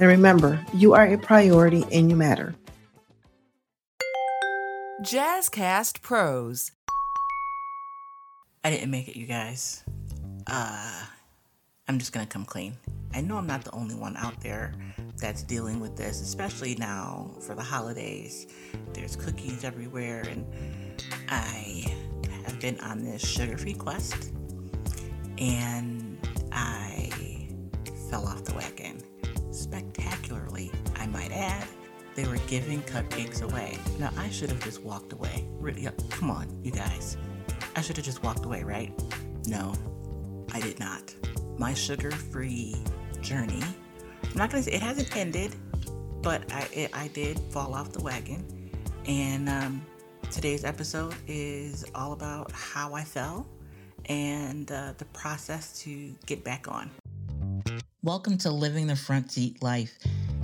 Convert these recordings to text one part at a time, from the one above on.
And remember, you are a priority and you matter. Jazzcast Pros. I didn't make it, you guys. Uh, I'm just gonna come clean. I know I'm not the only one out there that's dealing with this, especially now for the holidays. There's cookies everywhere, and I have been on this sugar free quest, and I fell off the wagon They were giving cupcakes away. Now, I should have just walked away. Really, come on, you guys. I should have just walked away, right? No, I did not. My sugar free journey, I'm not gonna say it hasn't ended, but I, it, I did fall off the wagon. And um, today's episode is all about how I fell and uh, the process to get back on. Welcome to Living the Front Seat Life.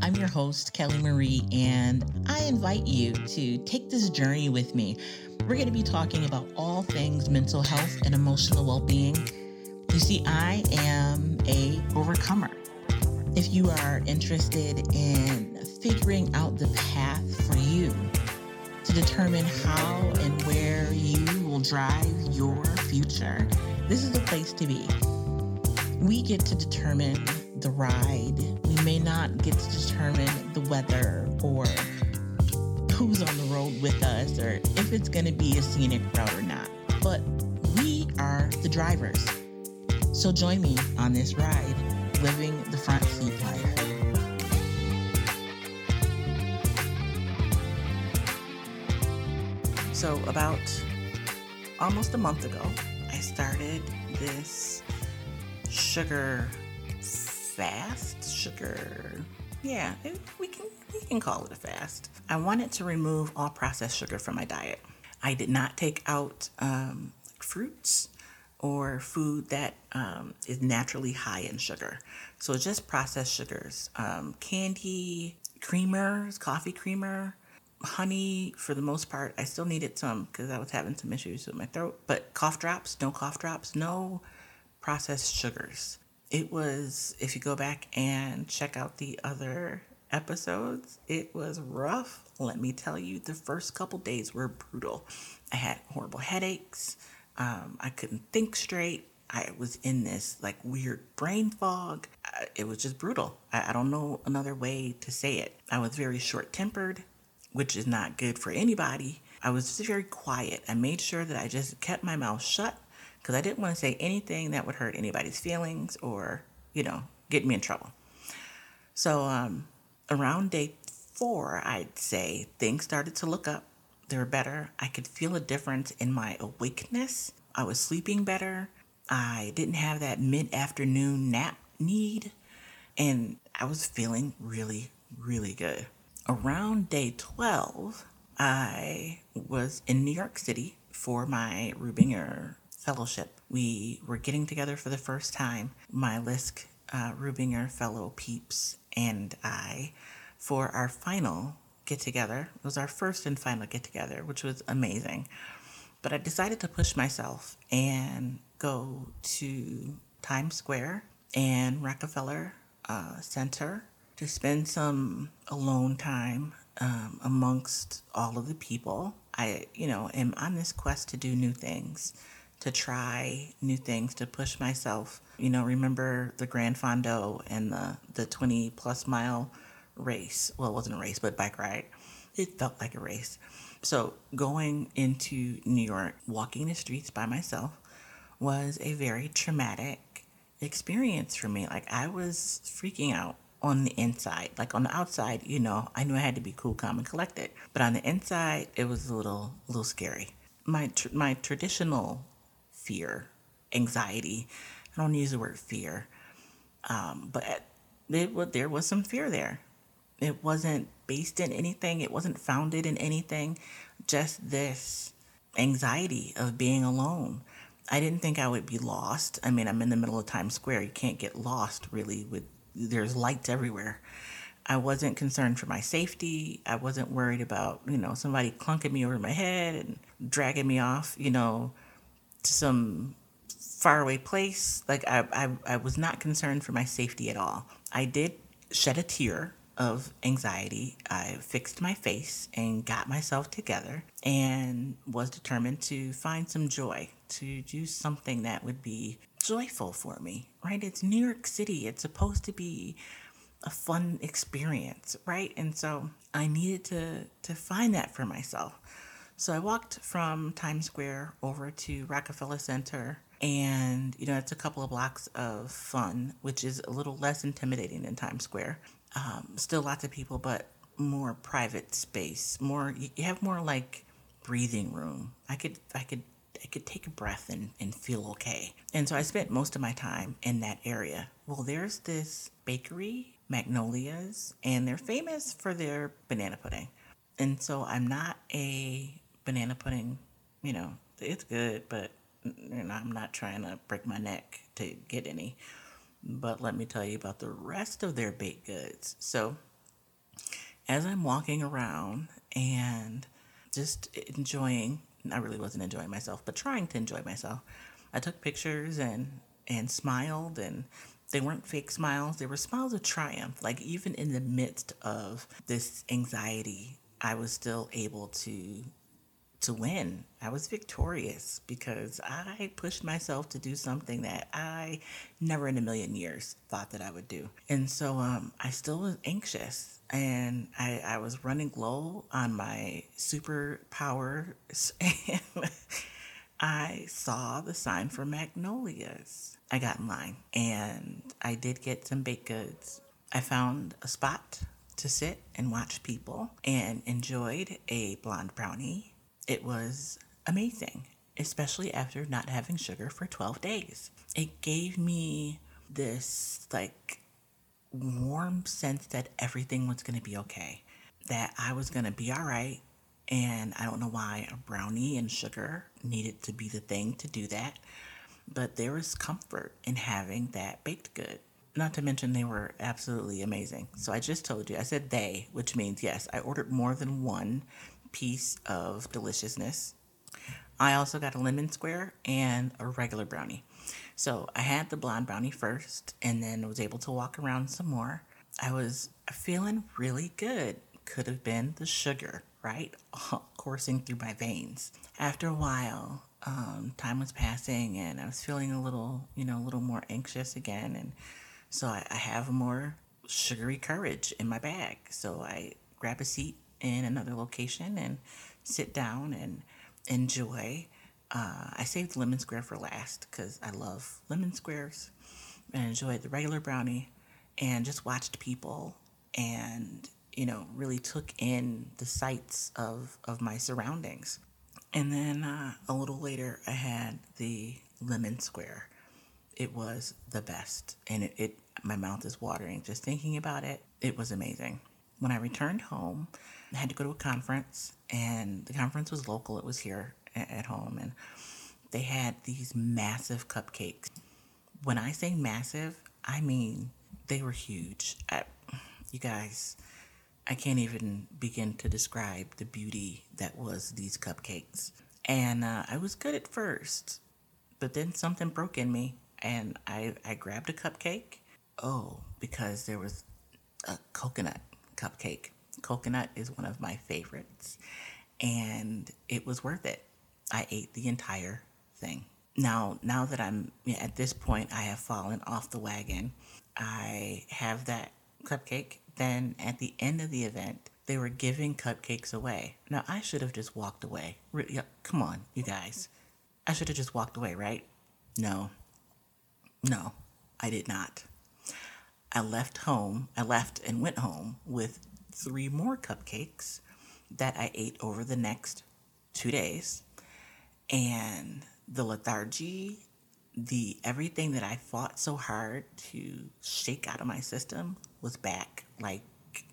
I'm your host, Kelly Marie, and I invite you to take this journey with me. We're going to be talking about all things mental health and emotional well being. You see, I am a overcomer. If you are interested in figuring out the path for you to determine how and where you will drive your future, this is the place to be. We get to determine the ride. May not get to determine the weather or who's on the road with us or if it's going to be a scenic route or not. But we are the drivers. So join me on this ride, living the front seat life. So, about almost a month ago, I started this sugar fast sugar. Yeah, we can we can call it a fast. I wanted to remove all processed sugar from my diet. I did not take out um, fruits or food that um, is naturally high in sugar. So just processed sugars, um, candy, creamers, coffee creamer, honey. For the most part, I still needed some because I was having some issues with my throat. But cough drops, no cough drops, no processed sugars it was, if you go back and check out the other episodes, it was rough. Let me tell you, the first couple days were brutal. I had horrible headaches. Um, I couldn't think straight. I was in this like weird brain fog. It was just brutal. I, I don't know another way to say it. I was very short tempered, which is not good for anybody. I was just very quiet. I made sure that I just kept my mouth shut because I didn't want to say anything that would hurt anybody's feelings or, you know, get me in trouble. So um, around day four, I'd say things started to look up. They were better. I could feel a difference in my awakeness. I was sleeping better. I didn't have that mid afternoon nap need. And I was feeling really, really good. Around day 12, I was in New York City for my Rubinger fellowship. We were getting together for the first time, my LISC uh, Rubinger fellow peeps and I, for our final get together. It was our first and final get together, which was amazing. But I decided to push myself and go to Times Square and Rockefeller uh, Center to spend some alone time um, amongst all of the people. I, you know, am on this quest to do new things to try new things, to push myself. You know, remember the Gran Fondo and the, the 20 plus mile race. Well, it wasn't a race, but bike ride. It felt like a race. So going into New York, walking the streets by myself was a very traumatic experience for me. Like I was freaking out on the inside. Like on the outside, you know, I knew I had to be cool, calm, and collected. But on the inside, it was a little, a little scary. My tr- my traditional fear, anxiety. I don't use the word fear, um, but it, there was some fear there. It wasn't based in anything, it wasn't founded in anything, just this anxiety of being alone. I didn't think I would be lost. I mean, I'm in the middle of Times Square. You can't get lost really with there's lights everywhere. I wasn't concerned for my safety. I wasn't worried about, you know, somebody clunking me over my head and dragging me off, you know, to some faraway place. Like I, I, I was not concerned for my safety at all. I did shed a tear of anxiety. I fixed my face and got myself together and was determined to find some joy, to do something that would be joyful for me, right? It's New York City. It's supposed to be a fun experience, right? And so I needed to to find that for myself. So I walked from Times Square over to Rockefeller Center and you know it's a couple of blocks of fun, which is a little less intimidating than Times Square. Um, still lots of people, but more private space. More you have more like breathing room. I could I could I could take a breath and, and feel okay. And so I spent most of my time in that area. Well, there's this bakery Magnolias, and they're famous for their banana pudding. And so I'm not a banana pudding, you know, it's good, but I'm not trying to break my neck to get any. But let me tell you about the rest of their baked goods. So as I'm walking around and just enjoying, I really wasn't enjoying myself, but trying to enjoy myself, I took pictures and and smiled and they weren't fake smiles, they were smiles of triumph. Like, even in the midst of this anxiety, I was still able to to win. I was victorious because I pushed myself to do something that I never in a million years thought that I would do. And so um, I still was anxious and I, I was running low on my superpower. I saw the sign for magnolias. I got in line and I did get some baked goods. I found a spot to sit and watch people and enjoyed a blonde brownie. It was amazing, especially after not having sugar for 12 days. It gave me this like warm sense that everything was going to be okay, that I was going to be all right, and I don't know why a brownie and sugar needed to be the thing to do that. But there was comfort in having that baked good. Not to mention, they were absolutely amazing. So I just told you, I said they, which means yes, I ordered more than one piece of deliciousness. I also got a lemon square and a regular brownie. So I had the blonde brownie first and then was able to walk around some more. I was feeling really good. Could have been the sugar right? Coursing through my veins. After a while, um, time was passing and I was feeling a little, you know, a little more anxious again. And so I, I have more sugary courage in my bag. So I grab a seat in another location and sit down and enjoy. Uh, I saved lemon square for last because I love lemon squares and enjoyed the regular brownie and just watched people and you know, really took in the sights of, of my surroundings. And then uh, a little later, I had the lemon square. It was the best, and it, it my mouth is watering just thinking about it. It was amazing. When I returned home, I had to go to a conference, and the conference was local. It was here at home, and they had these massive cupcakes. When I say massive, I mean they were huge. I, you guys, I can't even begin to describe the beauty that was these cupcakes. And uh, I was good at first, but then something broke in me, and I, I grabbed a cupcake. Oh, because there was a coconut cupcake. Coconut is one of my favorites, and it was worth it. I ate the entire thing. Now, now that I'm at this point, I have fallen off the wagon. I have that cupcake then at the end of the event, they were giving cupcakes away. Now, I should have just walked away. Come on, you guys. I should have just walked away, right? No. No, I did not. I left home, I left and went home with three more cupcakes that I ate over the next two days. And the lethargy, the everything that I fought so hard to shake out of my system was back like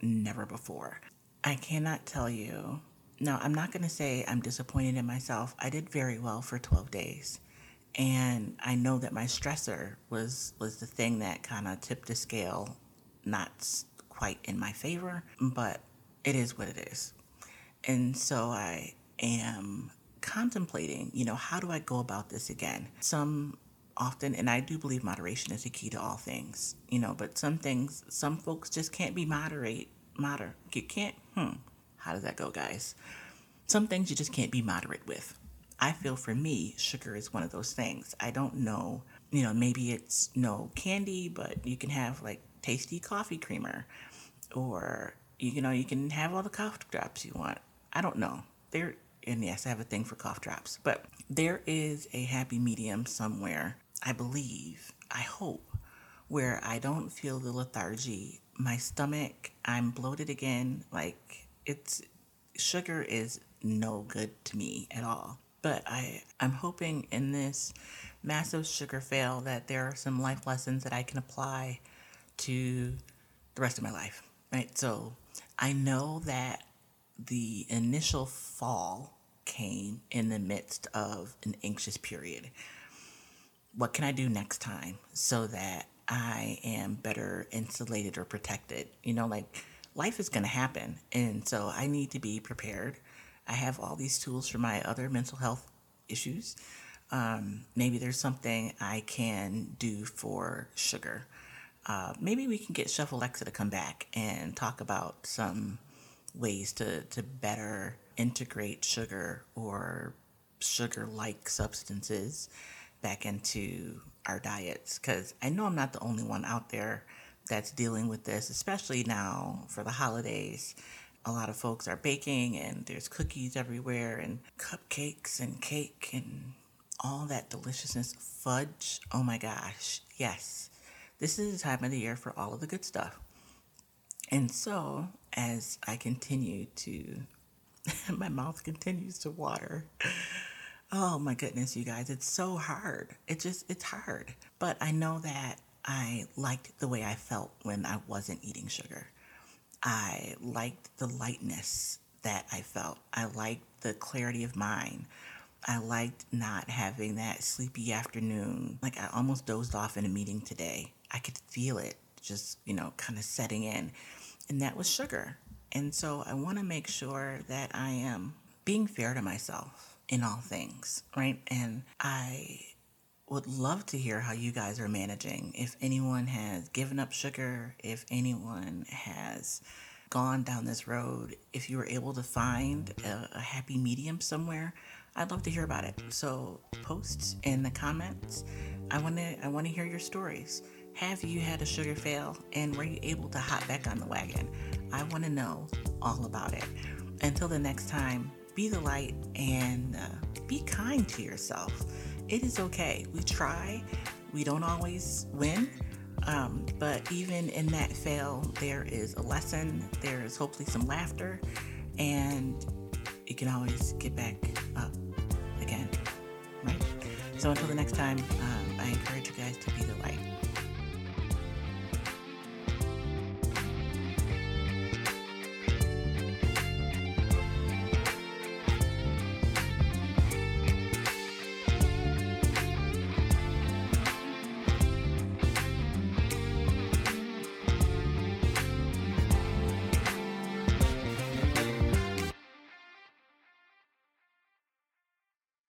never before. I cannot tell you. No, I'm not going to say I'm disappointed in myself. I did very well for 12 days. And I know that my stressor was was the thing that kind of tipped the scale not quite in my favor, but it is what it is. And so I am contemplating, you know, how do I go about this again? Some often, and I do believe moderation is the key to all things, you know, but some things, some folks just can't be moderate, moder, you can't, hmm, how does that go, guys? Some things you just can't be moderate with. I feel for me, sugar is one of those things. I don't know, you know, maybe it's no candy, but you can have like tasty coffee creamer or, you know, you can have all the cough drops you want. I don't know. There, and yes, I have a thing for cough drops, but there is a happy medium somewhere, I believe, I hope, where I don't feel the lethargy. My stomach, I'm bloated again. Like it's sugar is no good to me at all. But I, I'm hoping in this massive sugar fail that there are some life lessons that I can apply to the rest of my life. Right. So I know that the initial fall came in the midst of an anxious period. What can I do next time so that I am better insulated or protected? You know, like life is going to happen. And so I need to be prepared. I have all these tools for my other mental health issues. Um, maybe there's something I can do for sugar. Uh, maybe we can get Chef Alexa to come back and talk about some ways to, to better integrate sugar or sugar like substances back into our diets. Because I know I'm not the only one out there that's dealing with this, especially now for the holidays. A lot of folks are baking and there's cookies everywhere and cupcakes and cake and all that deliciousness. Fudge. Oh my gosh. Yes. This is the time of the year for all of the good stuff. And so, as I continue to, my mouth continues to water. Oh my goodness, you guys, it's so hard. It just, it's hard. But I know that I liked the way I felt when I wasn't eating sugar. I liked the lightness that I felt. I liked the clarity of mind. I liked not having that sleepy afternoon. Like I almost dozed off in a meeting today. I could feel it just, you know, kind of setting in and that was sugar. And so I want to make sure that I am being fair to myself in all things, right? And I would love to hear how you guys are managing. If anyone has given up sugar, if anyone has gone down this road, if you were able to find a, a happy medium somewhere, I'd love to hear about it. So post in the comments. I want to I want to hear your stories. Have you had a sugar fail and were you able to hop back on the wagon? I want to know all about it. Until the next time, be the light and uh, be kind to yourself. It is okay. We try, we don't always win. Um, but even in that fail, there is a lesson, there is hopefully some laughter, and you can always get back up again. Right? So until the next time, um, I encourage you guys to.